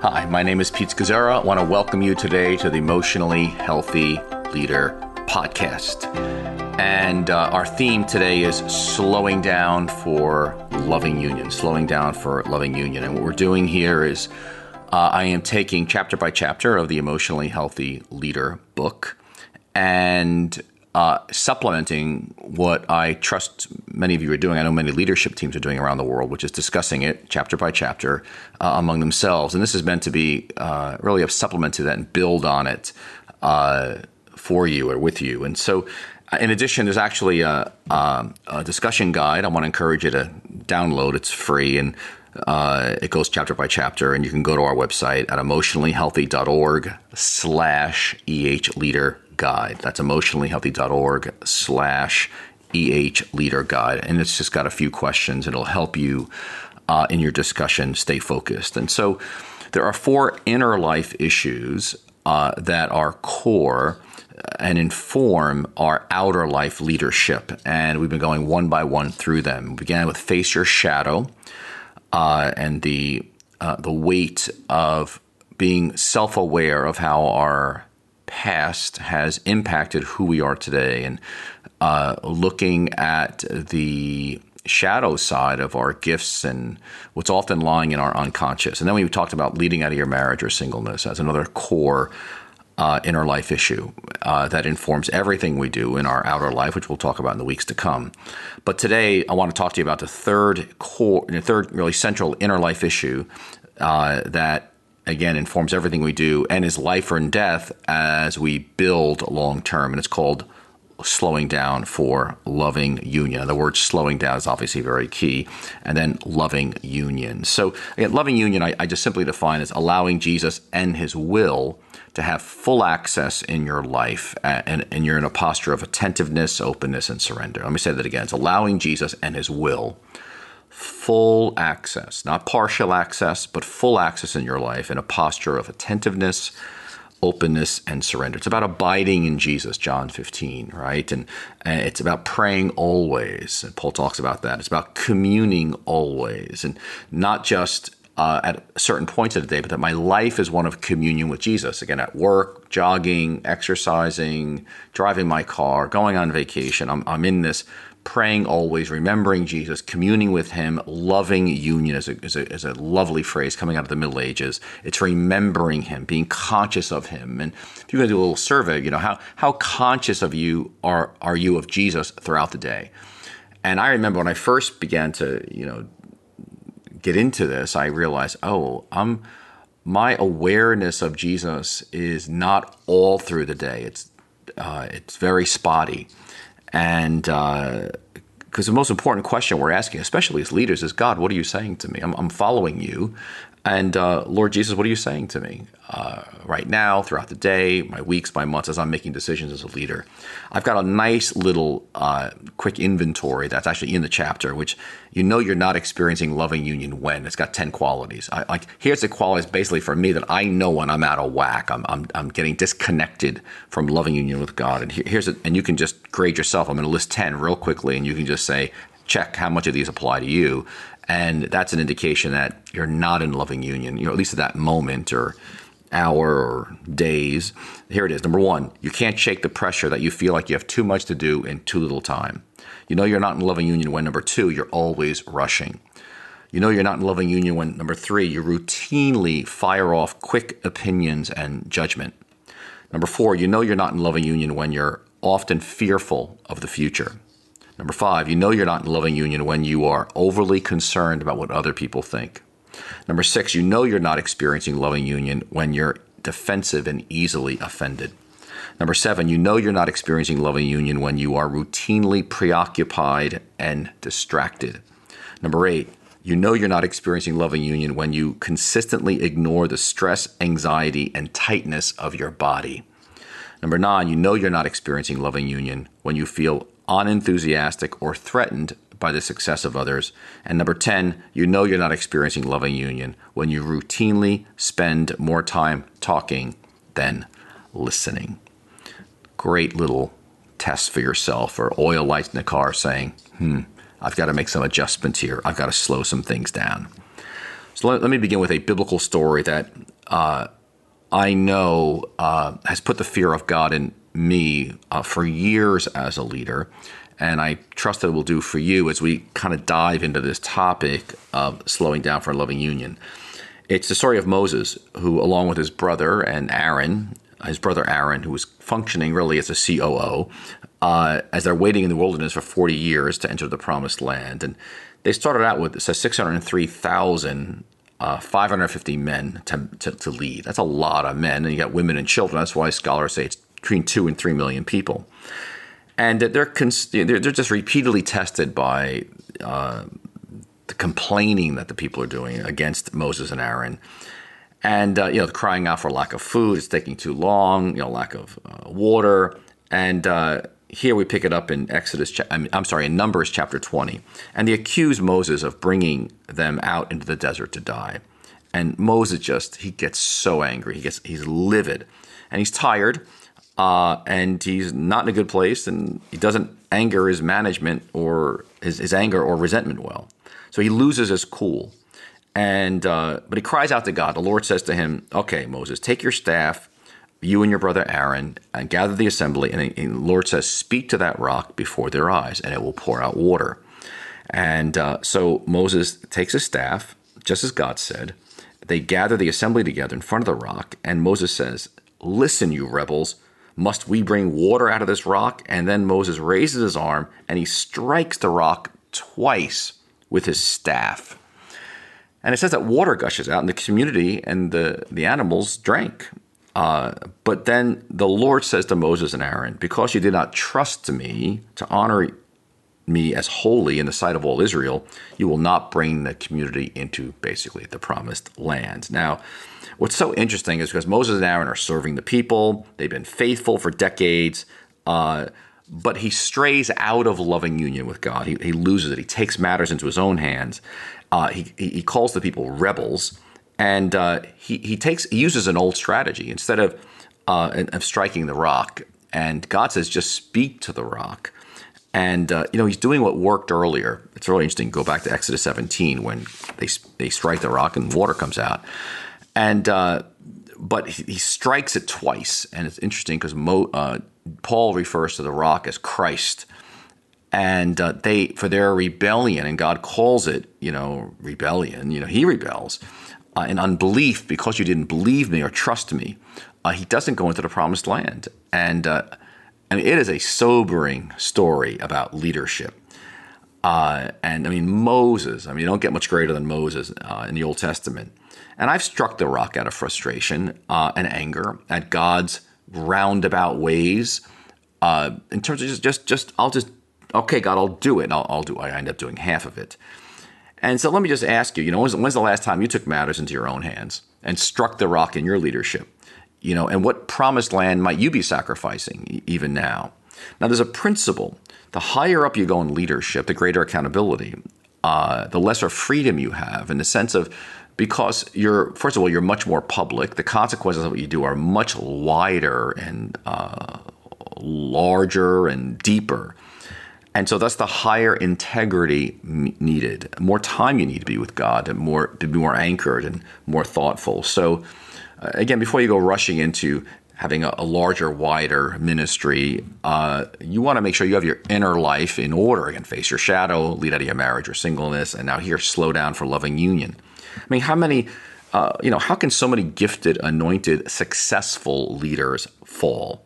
Hi, my name is Pete Scazzero. I want to welcome you today to the Emotionally Healthy Leader podcast. And uh, our theme today is slowing down for loving union, slowing down for loving union. And what we're doing here is uh, I am taking chapter by chapter of the Emotionally Healthy Leader book and uh, supplementing what I trust many of you are doing. I know many leadership teams are doing around the world, which is discussing it chapter by chapter uh, among themselves. And this is meant to be uh, really a supplement to that and build on it uh, for you or with you. And so, uh, in addition, there's actually a, a, a discussion guide. I want to encourage you to download. It's free and uh, it goes chapter by chapter, and you can go to our website at emotionallyhealthy.org slash EH Leader Guide. That's emotionallyhealthy.org slash EH Leader Guide. And it's just got a few questions. It'll help you uh, in your discussion stay focused. And so there are four inner life issues uh, that are core and inform our outer life leadership. And we've been going one by one through them. We began with face your shadow uh, and the uh, the weight of being self aware of how our past has impacted who we are today, and uh, looking at the shadow side of our gifts and what's often lying in our unconscious. And then we talked about leading out of your marriage or singleness as another core uh, inner life issue uh, that informs everything we do in our outer life, which we'll talk about in the weeks to come. But today, I want to talk to you about the third core, the third really central inner life issue uh, that again informs everything we do and is life or death as we build long term, and it's called slowing down for loving union. The word slowing down is obviously very key. And then loving union. So, again, loving union, I, I, just simply define as allowing Jesus and his will to have full access in your life, and, and you're in a posture of attentiveness, openness, and surrender. Let me say that again. It's allowing Jesus and his will full access, not partial access, but full access in your life in a posture of attentiveness, openness, and surrender. It's about abiding in Jesus, John 15, right? And, it's about praying always. And Paul talks about that. It's about communing always, and not just uh, at certain points of the day, but that my life is one of communion with Jesus. Again, at work, jogging, exercising, driving my car, going on vacation. I'm, I'm in this praying always, remembering Jesus, communing with Him, loving union is a, is, a, is a lovely phrase coming out of the Middle Ages. It's remembering Him, being conscious of Him. And if you're going to do a little survey, you know, how, how conscious of you are, are you of Jesus throughout the day? And I remember when I first began to, you know, get into this, I realized, oh, I'm my awareness of Jesus is not all through the day. It's uh, it's very spotty, and because uh, the most important question we're asking, especially as leaders, is God, what are you saying to me? I'm, I'm following you, and uh, Lord Jesus, what are you saying to me uh, right now, throughout the day, my weeks, my months, as I'm making decisions as a leader? I've got a nice little uh, quick inventory that's actually in the chapter, which you know you're not experiencing loving union when it's got 10 qualities. I, like here's the qualities basically for me that I know when I'm out of whack. I'm, I'm, I'm getting disconnected from loving union with God. And here, here's it, and you can just grade yourself. I'm going to list 10 real quickly, and you can just say, check how much of these apply to you and that's an indication that you're not in loving union, you know, at least at that moment or hour or days. Here it is. Number one, you can't shake the pressure that you feel like you have too much to do in too little time. You know you're not in loving union when number two, you're always rushing. You know you're not in loving union when number three, you routinely fire off quick opinions and judgment. Number four, you know you're not in loving union when you're often fearful of the future. Number five, you know you're not in loving union when you are overly concerned about what other people think. Number six, you know you're not experiencing loving union when you're defensive and easily offended. Number seven, you know you're not experiencing loving union when you are routinely preoccupied and distracted. Number eight, you know you're not experiencing loving union when you consistently ignore the stress, anxiety, and tightness of your body. Number nine, you know you're not experiencing loving union when you feel unenthusiastic, or threatened by the success of others. And number 10, you know you're not experiencing loving union when you routinely spend more time talking than listening. Great little test for yourself, or oil lights in the car saying, hmm, I've got to make some adjustments here. I've got to slow some things down. So let, let me begin with a biblical story that uh, I know uh, has put the fear of God in me uh, for years as a leader. And I trust that it will do for you as we kind of dive into this topic of slowing down for a loving union. It's the story of Moses, who, along with his brother and Aaron, his brother Aaron, who was functioning really as a COO, uh, as they're waiting in the wilderness for 40 years to enter the promised land. And they started out with, it says 603,000 uh, 550 men to, to, to, lead. That's a lot of men, and you got women and children. That's why scholars say it's between two and three million people, and they're cons- they're, just repeatedly tested by uh, the complaining that the people are doing against Moses and Aaron, and uh, you know crying out for lack of food. It's taking too long. You know, lack of uh, water, and uh, here we pick it up in Exodus, I'm sorry, in Numbers chapter 20. And they accuse Moses of bringing them out into the desert to die. And Moses just, he gets so angry. He gets, he's livid and he's tired uh, and he's not in a good place and he doesn't anger his management or his, his anger or resentment well. So he loses his cool. And, uh, but he cries out to God. The Lord says to him, okay, Moses, take your staff you and your brother Aaron and gather the assembly. And the Lord says, Speak to that rock before their eyes, and it will pour out water. And uh, so Moses takes his staff, just as God said. They gather the assembly together in front of the rock, and Moses says, Listen, you rebels, must we bring water out of this rock? And then Moses raises his arm and he strikes the rock twice with his staff. And it says that water gushes out, and the community and the, the animals drank. Uh, but then the Lord says to Moses and Aaron, Because you did not trust to me to honor me as holy in the sight of all Israel, you will not bring the community into basically the promised land. Now, what's so interesting is because Moses and Aaron are serving the people, they've been faithful for decades. Uh, but he strays out of loving union with God. He, he loses it. He takes matters into his own hands. Uh, he, he calls the people rebels and uh, he he takes he uses an old strategy instead of uh, of striking the rock. And God says, just speak to the rock. And uh, you know he's doing what worked earlier. It's really interesting. Go back to Exodus 17 when they they strike the rock and water comes out. And uh, but he, he, strikes it twice, and it's interesting because Mo, uh, Paul refers to the rock as Christ and uh, they for their rebellion and god calls it you know rebellion you know he rebels uh, in unbelief because you didn't believe me or trust me, uh, he doesn't go into the promised land. And uh, I mean, it is a sobering story about leadership. Uh, and I mean, Moses, I mean, you don't get much greater than Moses uh, in the Old Testament. And I've struck the rock out of frustration uh, and anger at God's roundabout ways. in terms of just, just, just, I'll just, okay, God, I'll do it. I'll, I'll do. I end up doing half of it. And so let me just ask you, you know, when's, when's the last time you took matters into your own hands and struck the rock in your leadership? You know, and what promised land might you be sacrificing even now? Now, there's a principle. The higher up you go in leadership, the greater accountability, uh, the lesser freedom you have in the sense of because you're, first of all, you're much more public. The consequences of what you do are much wider and uh, larger and deeper and so that's the higher integrity needed, more time you need to be with God, and more to be more anchored and more thoughtful. So, uh, again, before you go rushing into having a, a larger, wider ministry, uh, you want to make sure you have your inner life in order. Again, face your shadow, lead out of your marriage or singleness, and now here, slow down for loving union. I mean, how many, uh, you know, how can so many gifted, anointed, successful leaders fall?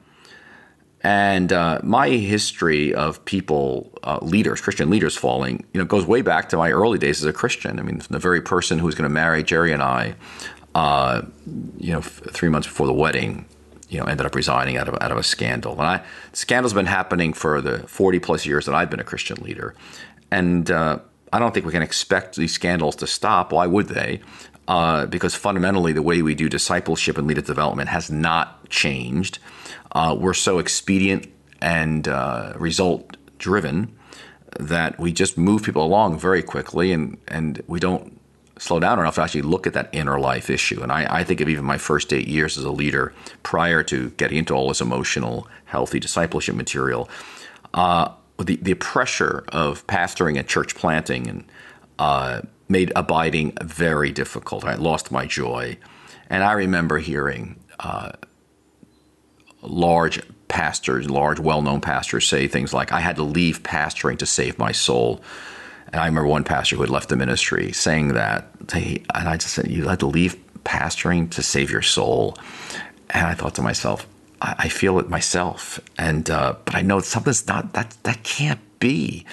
And uh, my history of people, uh, leaders, Christian leaders falling, you know, goes way back to my early days as a Christian. I mean, the very person who was going to marry Geri and I, uh, you know, f- three months before the wedding, you know, ended up resigning out of out of a scandal. And I, scandals been happening for the forty plus years that I've been a Christian leader, and uh, I don't think we can expect these scandals to stop. Why would they? Uh, because fundamentally, the way we do discipleship and leader development has not changed. Uh, we're so expedient and uh, result driven that we just move people along very quickly and, and we don't slow down enough to actually look at that inner life issue. And I, I think of even my first eight years as a leader prior to getting into all this emotional, healthy discipleship material, uh, the, the pressure of pastoring and church planting and uh, made abiding very difficult. I lost my joy. And I remember hearing uh, large pastors, large well known pastors say things like, I had to leave pastoring to save my soul. And I remember one pastor who had left the ministry saying that. And I just said, You had to leave pastoring to save your soul. And I thought to myself, I, I feel it myself. And, uh, but I know something's not, that, that can't be.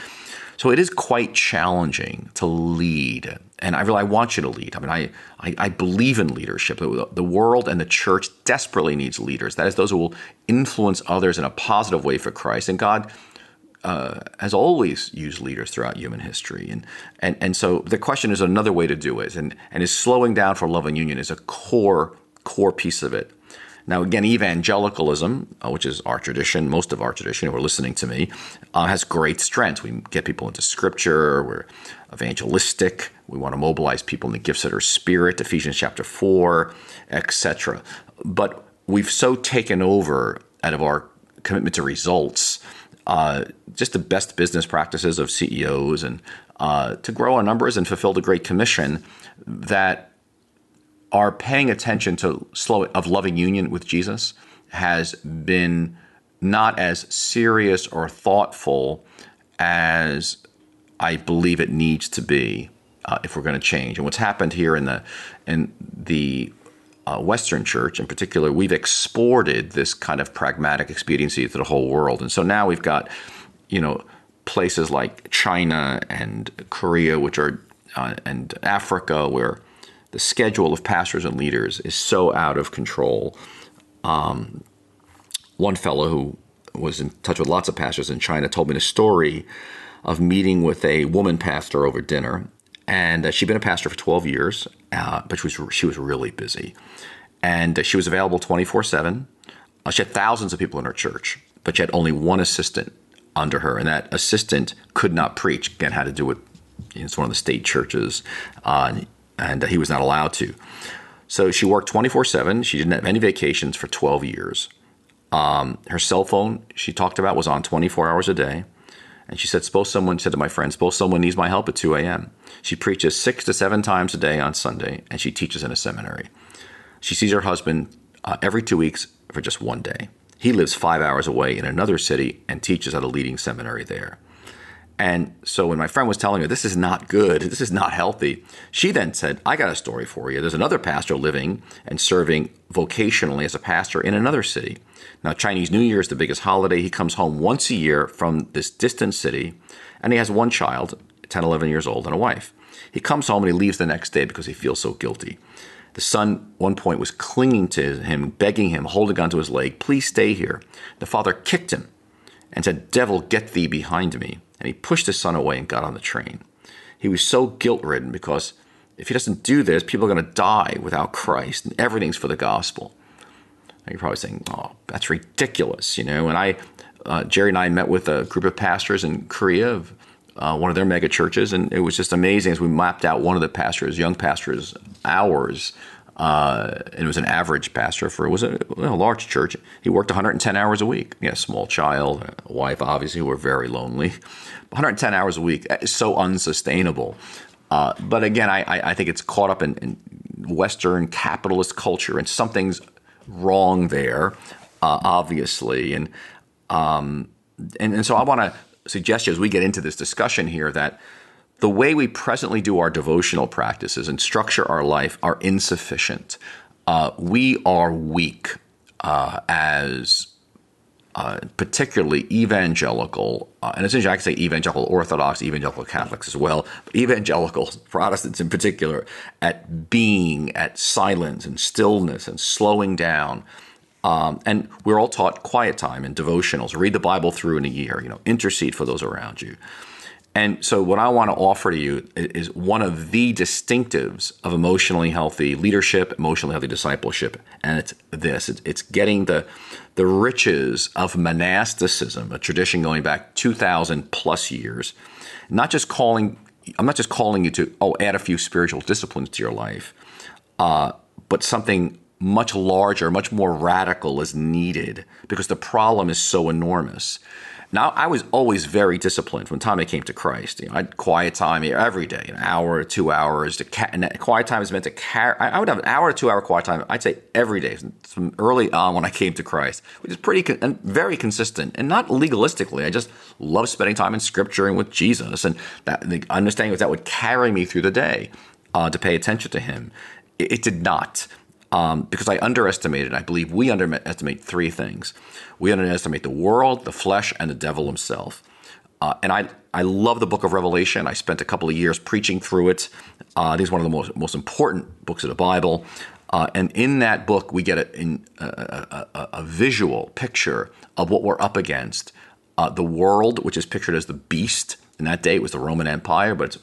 So it is quite challenging to lead. And I really I want you to lead. I mean, I, I, I believe in leadership. The, the world and the church desperately needs leaders. That is, those who will influence others in a positive way for Christ. And God uh, has always used leaders throughout human history. And, and, and so the question is another way to do it. And, and is slowing down for love and union is a core, core piece of it. Now, again, evangelicalism, uh, which is our tradition, most of our tradition, who are listening to me, uh, has great strengths. We get people into scripture, we're evangelistic, we want to mobilize people in the gifts of their spirit, Ephesians chapter 4, etc. But we've so taken over out of our commitment to results, uh, just the best business practices of CEOs and uh, to grow our numbers and fulfill the Great Commission that our paying attention to slow of loving union with Jesus has been not as serious or thoughtful as I believe it needs to be uh, if we're going to change. And what's happened here in the in the uh, Western Church, in particular, we've exported this kind of pragmatic expediency to the whole world, and so now we've got you know places like China and Korea, which are uh, and Africa, where the schedule of pastors and leaders is so out of control. Um, one fellow who was in touch with lots of pastors in China told me a story of meeting with a woman pastor over dinner, and uh, she'd been a pastor for 12 years, uh, but she was she was really busy, and uh, she was available 24 seven. Uh, she had thousands of people in her church, but she had only one assistant under her, and that assistant could not preach. Again, had to do with it's one of the state churches. Uh, and he was not allowed to. So she worked 24 7. She didn't have any vacations for 12 years. Um, her cell phone, she talked about, was on 24 hours a day. And she said, Suppose someone said to my friend, Suppose someone needs my help at 2 a.m. She preaches six to seven times a day on Sunday, and she teaches in a seminary. She sees her husband uh, every two weeks for just one day. He lives five hours away in another city and teaches at a leading seminary there. And so when my friend was telling her, this is not good, this is not healthy, she then said, I got a story for you. There's another pastor living and serving vocationally as a pastor in another city. Now, Chinese New Year is the biggest holiday. He comes home once a year from this distant city, and he has one child, 10, 11 years old, and a wife. He comes home and he leaves the next day because he feels so guilty. The son, one point, was clinging to him, begging him, holding onto his leg, please stay here. The father kicked him and said, Devil, get thee behind me and he pushed his son away and got on the train. He was so guilt ridden because if he doesn't do this, people are going to die without Christ, and everything's for the gospel. You're probably saying, "Oh, that's ridiculous," you know. And I, uh, Geri and I met with a group of pastors in Korea of uh, one of their mega churches, and it was just amazing as we mapped out one of the pastors, young pastors' hours uh, it was an average pastor for it was a, a, large church. He worked 110 hours a week. A small child, wife, obviously, who were very lonely. 110 hours a week is so unsustainable. Uh, but again, I, I, think it's caught up in, in, Western capitalist culture, and something's wrong there, uh, obviously. And, um, and and so I want to suggest as we get into this discussion here that the way we presently do our devotional practices and structure our life are insufficient. Uh, we are weak uh, as uh, particularly evangelical, uh, and essentially I can say evangelical Orthodox, evangelical Catholics as well, but evangelicals, Protestants in particular, at being, at silence and stillness and slowing down. Um, and we're all taught quiet time and devotionals. Read the Bible through in a year. You know, intercede for those around you. And so, what I want to offer to you is one of the distinctives of emotionally healthy leadership, emotionally healthy discipleship, and it's this: it's getting the the riches of monasticism, a tradition going back two thousand plus years. Not just calling, I'm not just calling you to oh add a few spiritual disciplines to your life, uh, but something much larger, much more radical is needed because the problem is so enormous. Now, I was always very disciplined from the time I came to Christ. You know, I had quiet time every day, an hour or two hours. To ca- and quiet time is meant to carry. I would have an hour or two hour quiet time. I'd say every day from early on when I came to Christ, which is pretty con- and very consistent, and not legalistically. I just love spending time in Scripture and with Jesus, and that the understanding was that would carry me through the day uh, to pay attention to Him. It, it did not um, because I underestimated, I believe we underestimate three things. We underestimate the world, the flesh, and the devil himself. Uh, and I, I love the book of Revelation. I spent a couple of years preaching through it. Uh, I think it's one of the most, most important books of the Bible. Uh, and in that book, we get a, a, a, a, visual picture of what we're up against. Uh, the world, which is pictured as the beast. In that day, it was the Roman Empire, but it's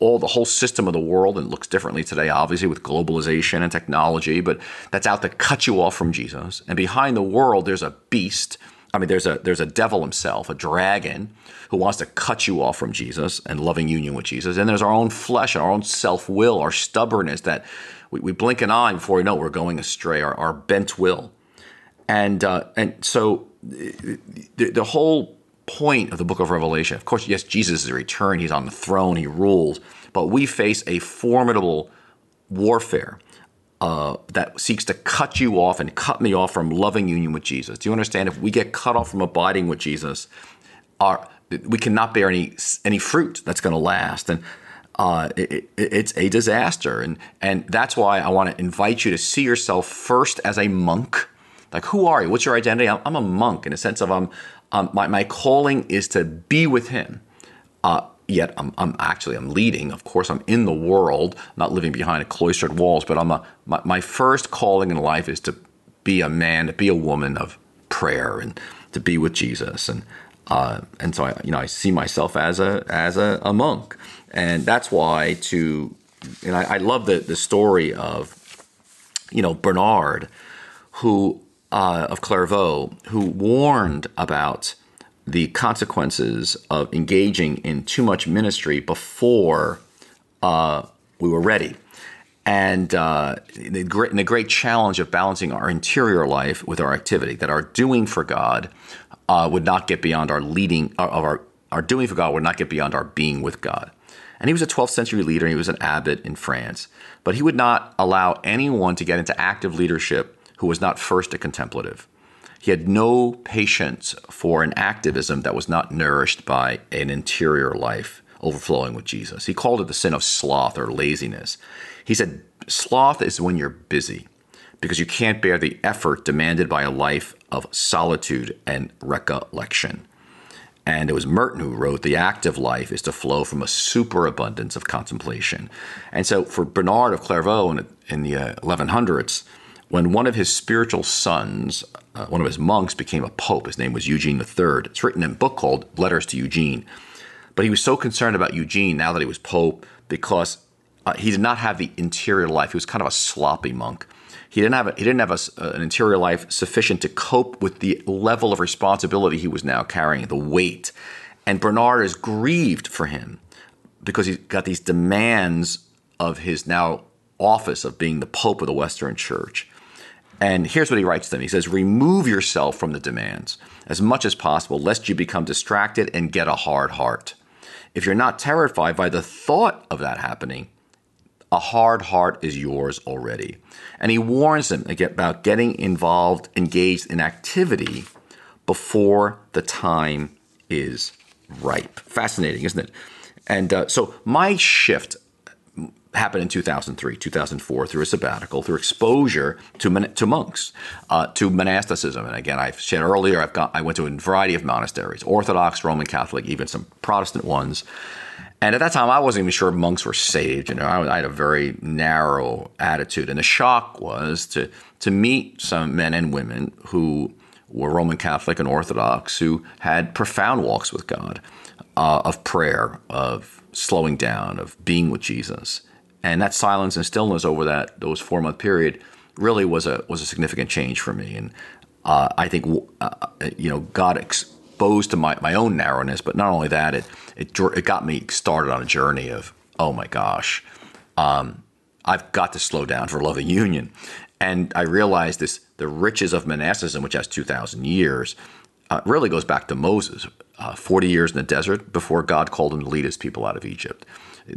all the whole system of the world and looks differently today, obviously, with globalization and technology, but that's out to cut you off from Jesus. And behind the world, there's a beast. I mean, there's a there's a devil himself, a dragon, who wants to cut you off from Jesus and loving union with Jesus. And there's our own flesh our own self will, our stubbornness that we, we, blink an eye before we know we're going astray, our, our bent will. And uh, and so the, the whole point of the book of Revelation. Of course, yes, Jesus is returned, he's on the throne, he rules, but we face a formidable warfare uh, that seeks to cut you off and cut me off from loving union with Jesus. Do you understand? If we get cut off from abiding with Jesus, our, we cannot bear any any fruit that's going to last, and uh, it, it, it's a disaster. And and that's why I want to invite you to see yourself first as a monk. Like, who are you? What's your identity? I'm, I'm a monk in a sense of I'm um, my, my calling is to be with him. Uh, yet I'm, I'm, actually I'm leading. Of course, I'm in the world, not living behind cloistered walls. But I'm a my, my first calling in life is to be a man, to be a woman of prayer, and to be with Jesus. And uh, and so I you know I see myself as a as a, a monk, and that's why to and I, I love the the story of you know Bernard, who uh, of Clairvaux who warned about the consequences of engaging in too much ministry before uh, we were ready. And uh, the, great, the great challenge of balancing our interior life with our activity, that our doing for God uh, would not get beyond our leading, uh, of our, our doing for God would not get beyond our being with God. And he was a 12th century leader, he was an abbot in France. But he would not allow anyone to get into active leadership who was not first a contemplative. He had no patience for an activism that was not nourished by an interior life overflowing with Jesus. He called it the sin of sloth or laziness. He said, Sloth is when you're busy because you can't bear the effort demanded by a life of solitude and recollection. And it was Merton who wrote, The active life is to flow from a superabundance of contemplation. And so for Bernard of Clairvaux in, in the uh, 1100s, when one of his spiritual sons, uh, one of his monks, became a pope. His name was Eugene III. It's written in a book called Letters to Eugene. But he was so concerned about Eugene now that he was pope because uh, he did not have the interior life. He was kind of a sloppy monk. He didn't have a, he didn't have a, uh, an interior life sufficient to cope with the level of responsibility he was now carrying, the weight. And Bernard is grieved for him because he's got these demands of his now office of being the pope of the Western Church. And here's what he writes to them. He says, Remove yourself from the demands as much as possible, lest you become distracted and get a hard heart. If you're not terrified by the thought of that happening, a hard heart is yours already. And he warns them about getting involved, engaged in activity before the time is ripe. Fascinating, isn't it? And uh, so my shift happened in 2003, 2004 through a sabbatical, through exposure to to monks, uh, to monasticism. And again, I've said earlier, I've got I went to a variety of monasteries, Orthodox, Roman Catholic, even some Protestant ones. And at that time, I wasn't even sure monks were saved. You know, I, I had a very narrow attitude, and the shock was to to meet some men and women who were Roman Catholic and Orthodox who had profound walks with God, uh, of prayer, of slowing down, of being with Jesus and that silence and stillness over that those four month period really was a was a significant change for me. And uh, I think uh, you know God exposed to my, my own narrowness, but not only that, it it it got me started on a journey of oh my gosh, um, I've got to slow down for loving union. And I realized this the riches of monasticism, which has two thousand years, uh, really goes back to Moses, uh, 40 years in the desert before God called him to lead his people out of Egypt.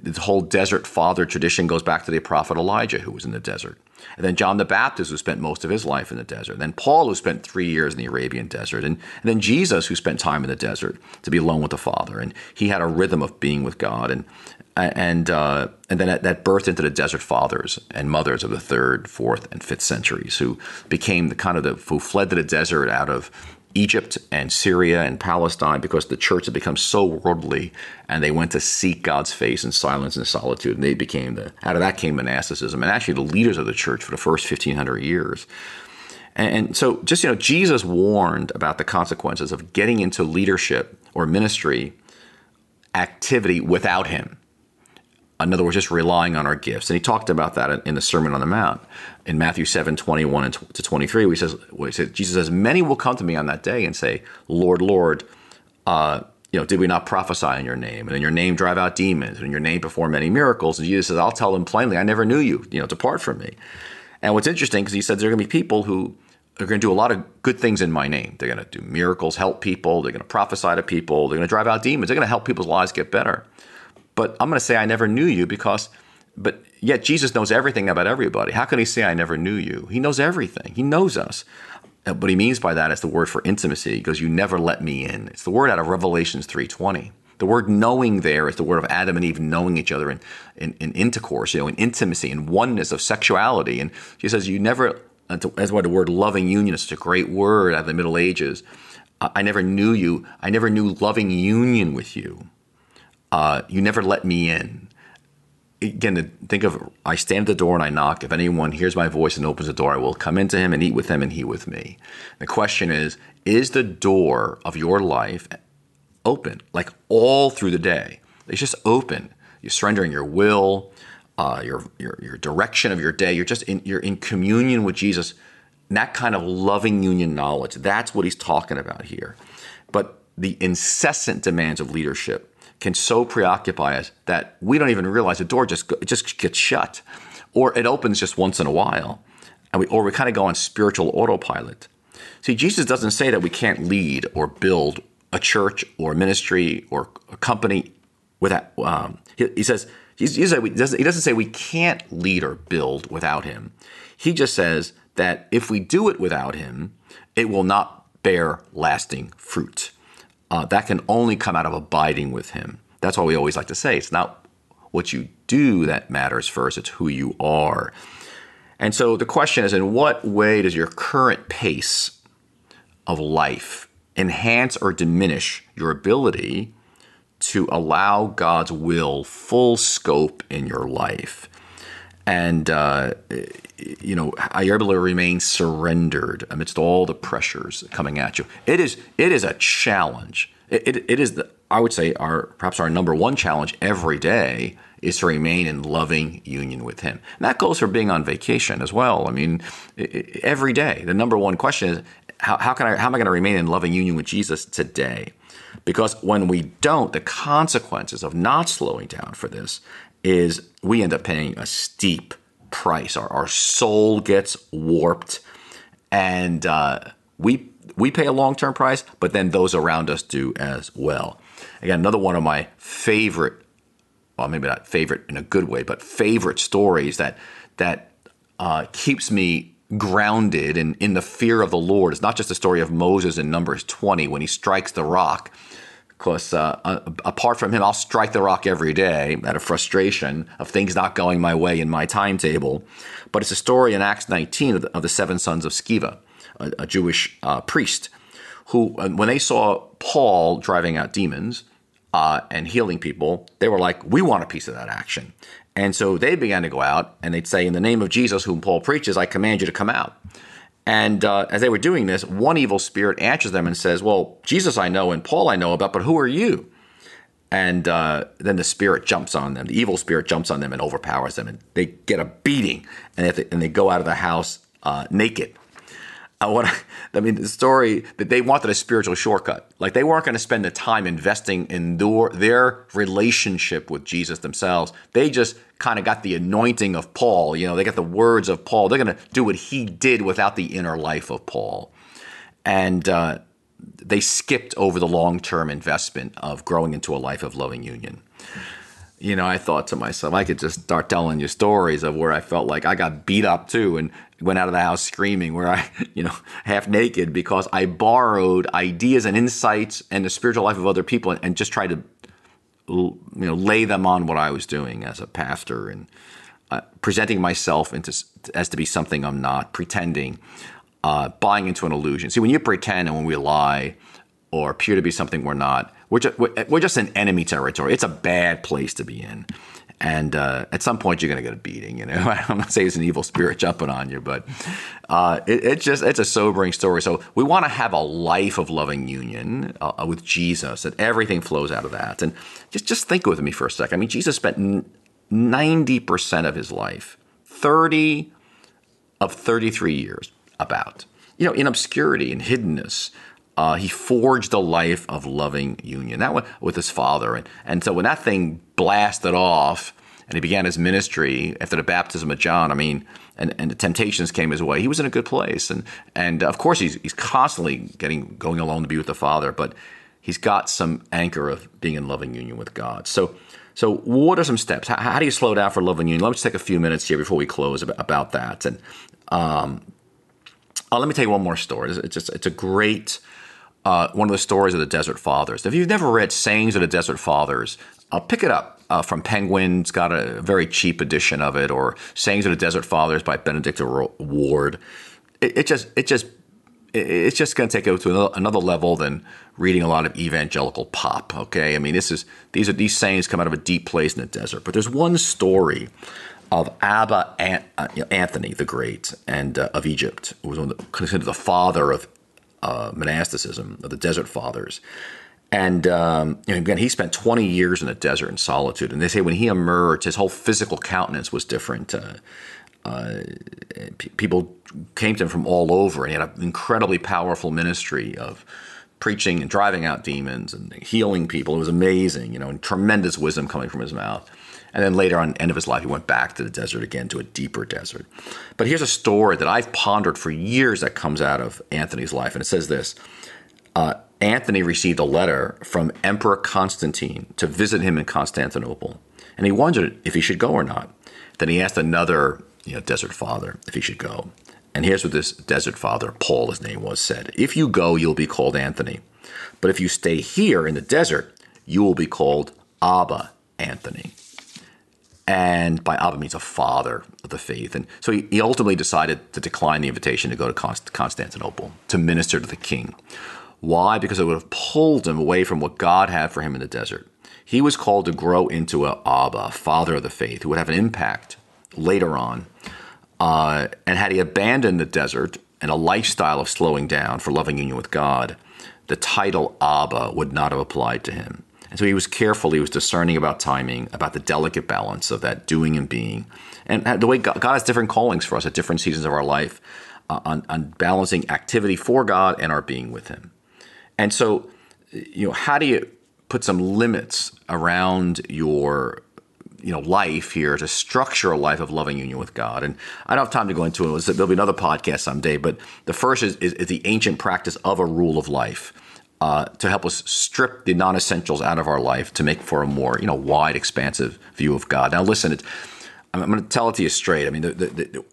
The whole desert father tradition goes back to the prophet Elijah, who was in the desert. And then John the Baptist, who spent most of his life in the desert. And then Paul, who spent three years in the Arabian desert. And, and then Jesus, who spent time in the desert to be alone with the Father. And he had a rhythm of being with God. And, and, uh, and then that, that birthed into the desert fathers and mothers of the third, fourth, and fifth centuries, who became the kind of the, who fled to the desert out of Egypt and Syria and Palestine because the church had become so worldly and they went to seek God's face in silence and solitude. And they became the, out of that came monasticism and actually the leaders of the church for the first 1500 years. And so, just, you know, Jesus warned about the consequences of getting into leadership or ministry activity without him. In other words, just relying on our gifts. And he talked about that in the Sermon on the Mount in Matthew 7, 21 to 23, where he says, he says Jesus says, Many will come to me on that day and say, Lord, Lord, uh, you know, did we not prophesy in your name? And in your name drive out demons, and in your name perform many miracles. And Jesus says, I'll tell them plainly, I never knew you, you know, depart from me. And what's interesting, because he said there are going to be people who are going to do a lot of good things in my name. They're going to do miracles, help people, they're going to prophesy to people, they're going to drive out demons, they're going to help people's lives get better. But I'm going to say, I never knew you because but yet Jesus knows everything about everybody. How can he say, I never knew you? He knows everything, he knows us. Uh, what he means by that is the word for intimacy. He goes, You never let me in. It's the word out of Revelations 3.20. The word knowing there is the word of Adam and Eve knowing each other in, in, in intercourse, you know, in intimacy, in oneness of sexuality. And he says, You never, uh, that's why the word loving union is such a great word out of the Middle Ages. I never knew you. I never knew loving union with you. Uh, you never let me in again, think of I stand at the door and I knock. If anyone hears my voice and opens the door, I will come into him and eat with him and he with me. The question is, is the door of your life open, like all through the day? It's just open. You're surrendering your will, uh, your, your your direction of your day. You're just in you're in communion with Jesus. That kind of loving union knowledge. That's what he's talking about here. But the incessant demands of leadership can so preoccupy us that we don't even realize the door just it just gets shut, or it opens just once in a while, and we or we kind of go on spiritual autopilot. See, Jesus doesn't say that we can't lead or build a church or ministry or a company without. Um, he, he, says he doesn't, he doesn't say we can't lead or build without him. He just says that if we do it without him, it will not bear lasting fruit uh, that can only come out of abiding with Him. That's why we always like to say it's not what you do that matters first, it's who you are. And so the question is in what way does your current pace of life enhance or diminish your ability to allow God's will full scope in your life? And, uh, you know, to remain surrendered amidst all the pressures coming at you? It is, it is a challenge. It, it, it is, the, I would say, our perhaps our number one challenge every day is to remain in loving union with Him. And that goes for being on vacation as well. I mean, every day, the number one question is, how, how can I, how am I going to remain in loving union with Jesus today? Because when we don't, the consequences of not slowing down for this is we end up paying a steep price. Our, our soul gets warped, and uh, we we pay a long term price, but then those around us do as well. Again, another one of my favorite, well, maybe not favorite in a good way, but favorite stories that that uh, keeps me grounded in, in the fear of the Lord. It's not just the story of Moses in Numbers 20 when he strikes the rock because uh, uh, apart from him, I'll strike the rock every day out of frustration of things not going my way in my timetable. But it's a story in Acts 19 of the, of the seven sons of Sceva, a, a Jewish uh, priest, who, uh, when they saw Paul driving out demons uh, and healing people, they were like, We want a piece of that action. And so they began to go out and they'd say, In the name of Jesus, whom Paul preaches, I command you to come out. And uh, as they were doing this, one evil spirit answers them and says, Well, Jesus I know and Paul I know about, but who are you? And uh, then the spirit jumps on them. The evil spirit jumps on them and overpowers them, and they get a beating, and they, and they go out of the house uh, naked. I want to, I mean, the story that they wanted a spiritual shortcut. Like they weren't going to spend the time investing in their, their relationship with Jesus themselves. They just kind of got the anointing of Paul. You know, they got the words of Paul. They're going to do what he did without the inner life of Paul. And uh, they skipped over the long term investment of growing into a life of loving union. You know, I thought to myself, I could just start telling you stories of where I felt like I got beat up too and went out of the house screaming, where I, you know, half naked because I borrowed ideas and insights and the spiritual life of other people and, and just tried to, you know, lay them on what I was doing as a pastor and uh, presenting myself into as to be something I'm not, pretending uh, buying into an illusion. See, when you pretend and when we lie or appear to be something we're not, we're just, we're just in enemy territory. It's a bad place to be in. And uh, at some point, you're going to get a beating. You know, I'm not saying it's an evil spirit jumping on you, but uh, it, it's just it's a sobering story. So we want to have a life of loving union uh, with Jesus, that everything flows out of that. And just just think with me for a second. I mean, Jesus spent ninety percent of his life, thirty of thirty-three years, about. You know, in obscurity and hiddenness, uh, he forged a life of loving union. That with his father, and and so when that thing blasted off, and he began his ministry after the baptism of John, I mean, and, and the temptations came his way. He was in a good place, and and of course he's he's constantly getting going alone to be with the Father, but he's got some anchor of being in loving union with God. So. So, what are some steps? How, how do you slow down for loving union? Let's take a few minutes here before we close about, about that. And um, uh, let me tell you one more story. It's just it's a great uh, one of the stories of the Desert Fathers. If you've never read Sayings of the Desert Fathers, uh, pick it up uh, from Penguin. It's got a very cheap edition of it, or Sayings of the Desert Fathers by Benedict Ward. It, it just it just it's just going to take it to another level than reading a lot of evangelical pop. Okay, I mean this is these are these sayings come out of a deep place in the desert. But there's one story of Abba uh, Anthony the Great and uh, of Egypt, who was considered the father of uh, monasticism, of the Desert Fathers. And um, you know, again, he spent 20 years in the desert in solitude. And they say when he emerged, his whole physical countenance was different. Uh, uh, p- people came to him from all over, and he had an incredibly powerful ministry of preaching and driving out demons and healing people. It was amazing, you know, and tremendous wisdom coming from his mouth. And then later on, end of his life, he went back to the desert again, to a deeper desert. But here's a story that I've pondered for years that comes out of Anthony's life, and it says this: uh, Anthony received a letter from Emperor Constantine to visit him in Constantinople, and he wondered if he should go or not. Then he asked another, you know, desert father if he should go. And here's what this desert father, Paul, his name was, said: If you go, you'll be called Anthony, but if you stay here in the desert, you will be called Abba Anthony and by Abba means a father of the faith. And so he, he ultimately decided to decline the invitation to go to Const- Constantinople to minister to the king. Why? Because it would have pulled him away from what God had for him in the desert. He was called to grow into a Abba, father of the faith, who would have an impact later on. Uh, and had he abandoned the desert and a lifestyle of slowing down for loving union with God, the title Abba would not have applied to him. And so he was careful, he was discerning about timing, about the delicate balance of that doing and being. And the way God, God has different callings for us at different seasons of our life uh, on, on balancing activity for God and our being with Him. And so, you know, how do you put some limits around your you know life here to structure a life of loving union with God. And I don't have time to go into it. There'll be another podcast someday. But the first is, is, is the ancient practice of a rule of life uh, to help us strip the non-essentials out of our life to make for a more you know wide, expansive view of God. Now, listen, I'm going to tell it to you straight. I mean, the the,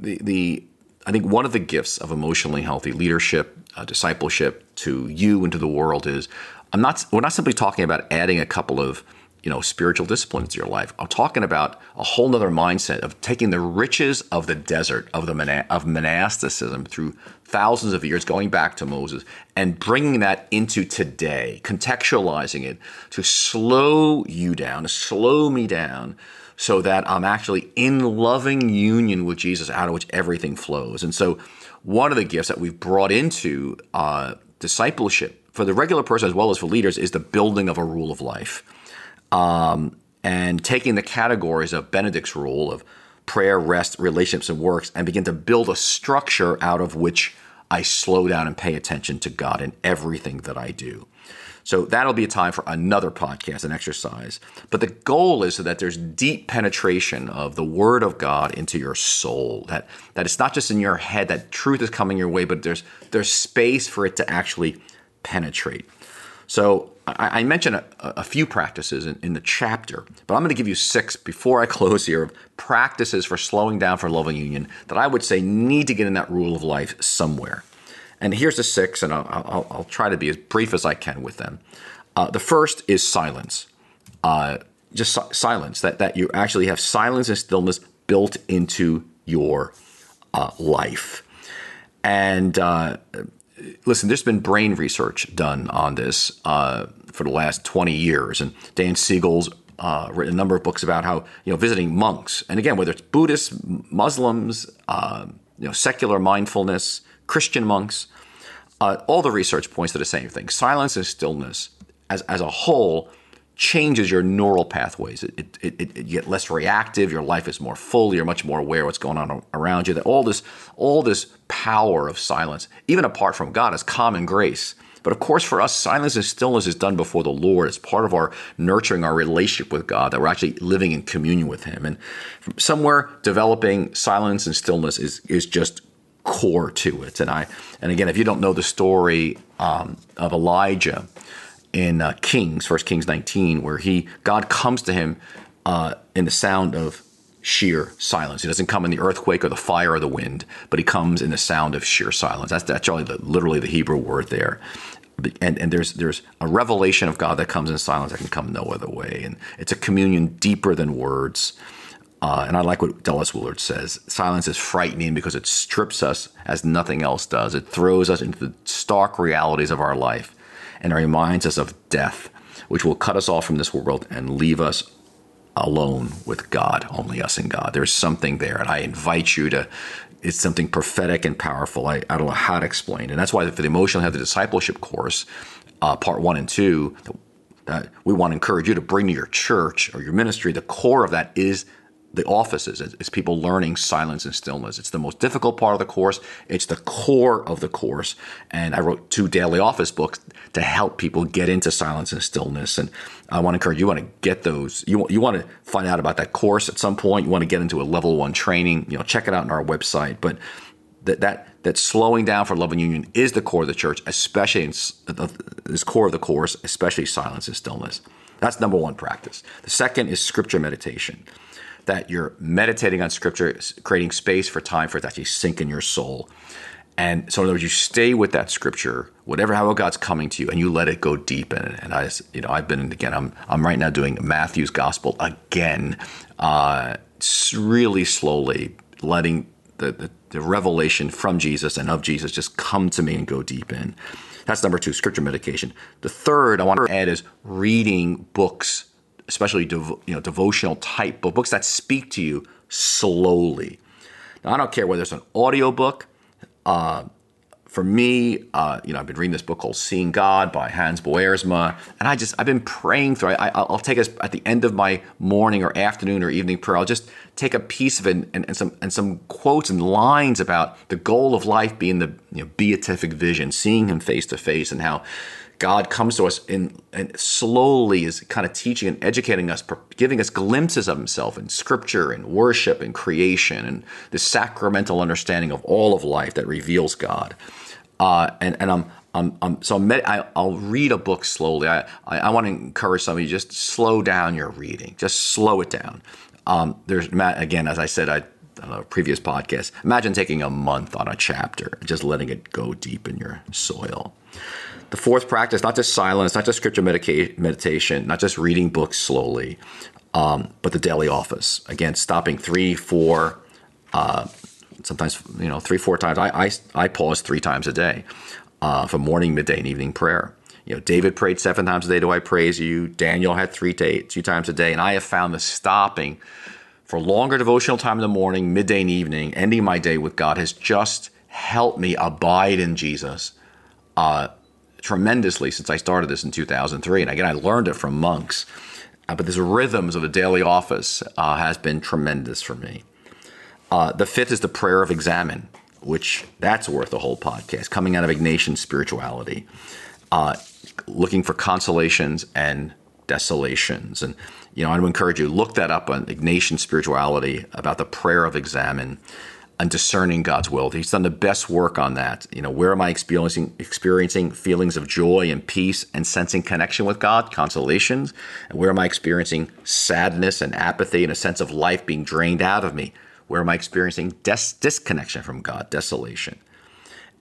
the, the I think one of the gifts of emotionally healthy leadership, uh, discipleship to you and to the world is I'm not. We're not simply talking about adding a couple of you know spiritual disciplines to your life. I'm talking about a whole nother mindset of taking the riches of the desert of the of monasticism through thousands of years, going back to Moses, and bringing that into today, contextualizing it to slow you down, to slow me down, so that I'm actually in loving union with Jesus, out of which everything flows. And so, one of the gifts that we've brought into uh, discipleship for the regular person as well as for leaders is the building of a rule of life um, and taking the categories of Benedict's rule of prayer, rest, relationships, and works, and begin to build a structure out of which I slow down and pay attention to God in everything that I do. So that'll be a time for another podcast, an exercise. But the goal is so that there's deep penetration of the Word of God into your soul. That that it's not just in your head that truth is coming your way, but there's there's space for it to actually penetrate. So I, I mentioned a, a, few practices in, in the chapter, but I'm going to give you six before I close here of practices for slowing down for love and union that I would say need to get in that rule of life somewhere. And here's the six, and I'll, I'll, I'll try to be as brief as I can with them. Uh, the first is silence. Uh, just si- silence, that, that you actually have silence and stillness built into your uh, life. And uh, listen, there's been brain research done on this uh, for the last 20 years. And Dan Siegel's uh, written a number of books about how, you know, visiting monks, and again, whether it's Buddhists, Muslims, you know, secular mindfulness, Christian monks, uh, all the research points to the same thing. Silence and stillness, as, as a whole, changes your neural pathways. It, it, it, it, you get less reactive. Your life is more full. You're much more aware of what's going on around you. That all this, all this power of silence, even apart from God, is common grace. But of course, for us, silence and stillness is done before the Lord. It's part of our nurturing our relationship with God, that we're actually living in communion with Him. And somewhere developing silence and stillness is, is just core to it. And I, and again, if you don't know the story um, of Elijah in uh, Kings, First Kings 19, where he God comes to him uh, in the sound of sheer silence. He doesn't come in the earthquake or the fire or the wind, but he comes in the sound of sheer silence. That's that's the, literally the Hebrew word there. And, and there's there's a revelation of God that comes in silence that can come no other way, and it's a communion deeper than words. Uh, and I like what Dallas Willard says silence is frightening because it strips us as nothing else does. It throws us into the stark realities of our life and reminds us of death, which will cut us off from this world and leave us alone with God, only us and God. There's something there. And I invite you to, it's something prophetic and powerful. I, I don't know how to explain. And that's why for the emotional health, the discipleship course, uh, part one and two, that we want to encourage you to bring to your church or your ministry. The core of that is the offices. It's people learning silence and stillness. It's the most difficult part of the course. It's the core of the course. And I wrote two daily office books to help people get into silence and stillness. And I want to encourage you, you want to get those. You, you want to find out about that course at some point. You want to get into a level one training. You know, check it out on our website. But that that that slowing down for love and union is the core of the church, especially in this core of the course, especially silence and stillness. That's number one practice. The second is scripture meditation that you're meditating on scripture, creating space for time for it to actually sink in your soul. And so in other words, you stay with that scripture, whatever how God's coming to you, and you let it go deep in. And I, you know, I've been again. I'm I'm right now doing Matthew's gospel again, uh, really slowly letting the, the the revelation from Jesus and of Jesus just come to me and go deep in. That's number two, scripture meditation. The third I want to add is reading books especially devo, you know devotional type book, books that speak to you slowly. Now, I don't care whether it's an audiobook. Uh, for me, uh, you know, I've been reading this book called "Seeing God" by Hans Boersma, and I just I've been praying through. I, will take us at the end of my morning or afternoon or evening prayer. I'll just take a piece of it and, and, some and some quotes and lines about the goal of life being the you know, beatific vision, seeing Him face to face, and how God comes to us in, and slowly is kind of teaching and educating us, giving us glimpses of Himself in Scripture and worship and creation and the sacramental understanding of all of life that reveals God. Uh, and and I'm I'm, I'm so I'm I, will read a book slowly. I, I, I want to encourage some of you just slow down your reading. Just slow it down. Um, there's again, as I said, I on a previous podcast. Imagine taking a month on a chapter, just letting it go deep in your soil. The fourth practice, not just silence, not just scripture medica- meditation, not just reading books slowly, um, but the daily office. Again, stopping three, four, uh, sometimes you know three, four times. I I, I pause three times a day uh, for morning, midday, and evening prayer. You know, David prayed seven times a day. Do I praise you? Daniel had three to two times a day, and I have found the stopping for longer devotional time in the morning, midday, and evening, ending my day with God has just helped me abide in Jesus. Uh, tremendously since I started this in 2003. And again, I learned it from monks. Uh, but this rhythms of a daily office uh, has been tremendous for me. Uh, the fifth is the prayer of examen, which that's worth a whole podcast, coming out of Ignatian spirituality. Uh, looking for consolations and desolations. And, you know, I would encourage you, look that up on Ignatian Spirituality about the prayer of examen and discerning God's will. He's done the best work on that. You know, where am I experiencing experiencing feelings of joy and peace and sensing connection with God, consolations? And where am I experiencing sadness and apathy and a sense of life being drained out of me? Where am I experiencing des- disconnection from God, desolation?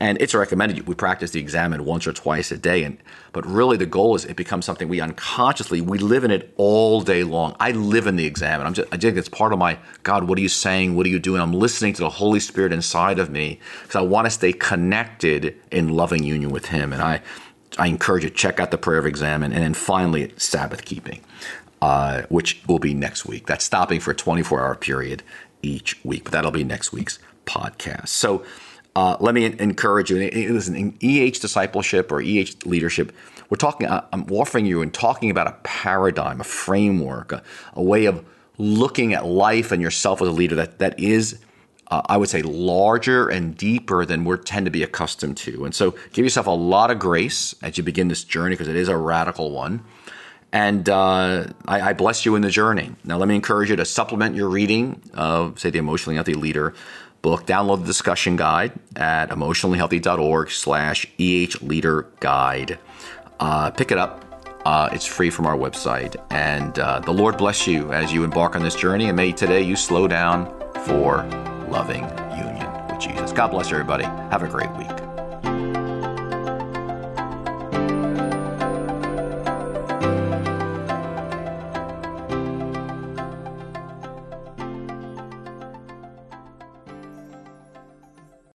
And it's recommended we practice the examen once or twice a day. And but really the goal is it becomes something we unconsciously we live in it all day long. I live in the examen. I'm just I think it's part of my God. What are you saying? What are you doing? I'm listening to the Holy Spirit inside of me because I want to stay connected in loving union with Him. And I I encourage you to check out the prayer of examen. And then finally Sabbath keeping, uh, which will be next week. That's stopping for a 24 hour period each week, but that'll be next week's podcast. So. Uh, let me encourage you. Listen, in EH discipleship or EH leadership, we're talking. Uh, I'm offering you and talking about a paradigm, a framework, a, a way of looking at life and yourself as a leader that that is, uh, I would say, larger and deeper than we tend to be accustomed to. And so, give yourself a lot of grace as you begin this journey because it is a radical one. And uh, I, I, bless you in the journey. Now, let me encourage you to supplement your reading of, say, the emotionally healthy leader book, download the discussion guide at emotionallyhealthy.org slash EH Leader Guide. Uh, pick it up. Uh, it's free from our website. And uh, the Lord bless you as you embark on this journey. And may today you slow down for loving union with Jesus. God bless everybody. Have a great week.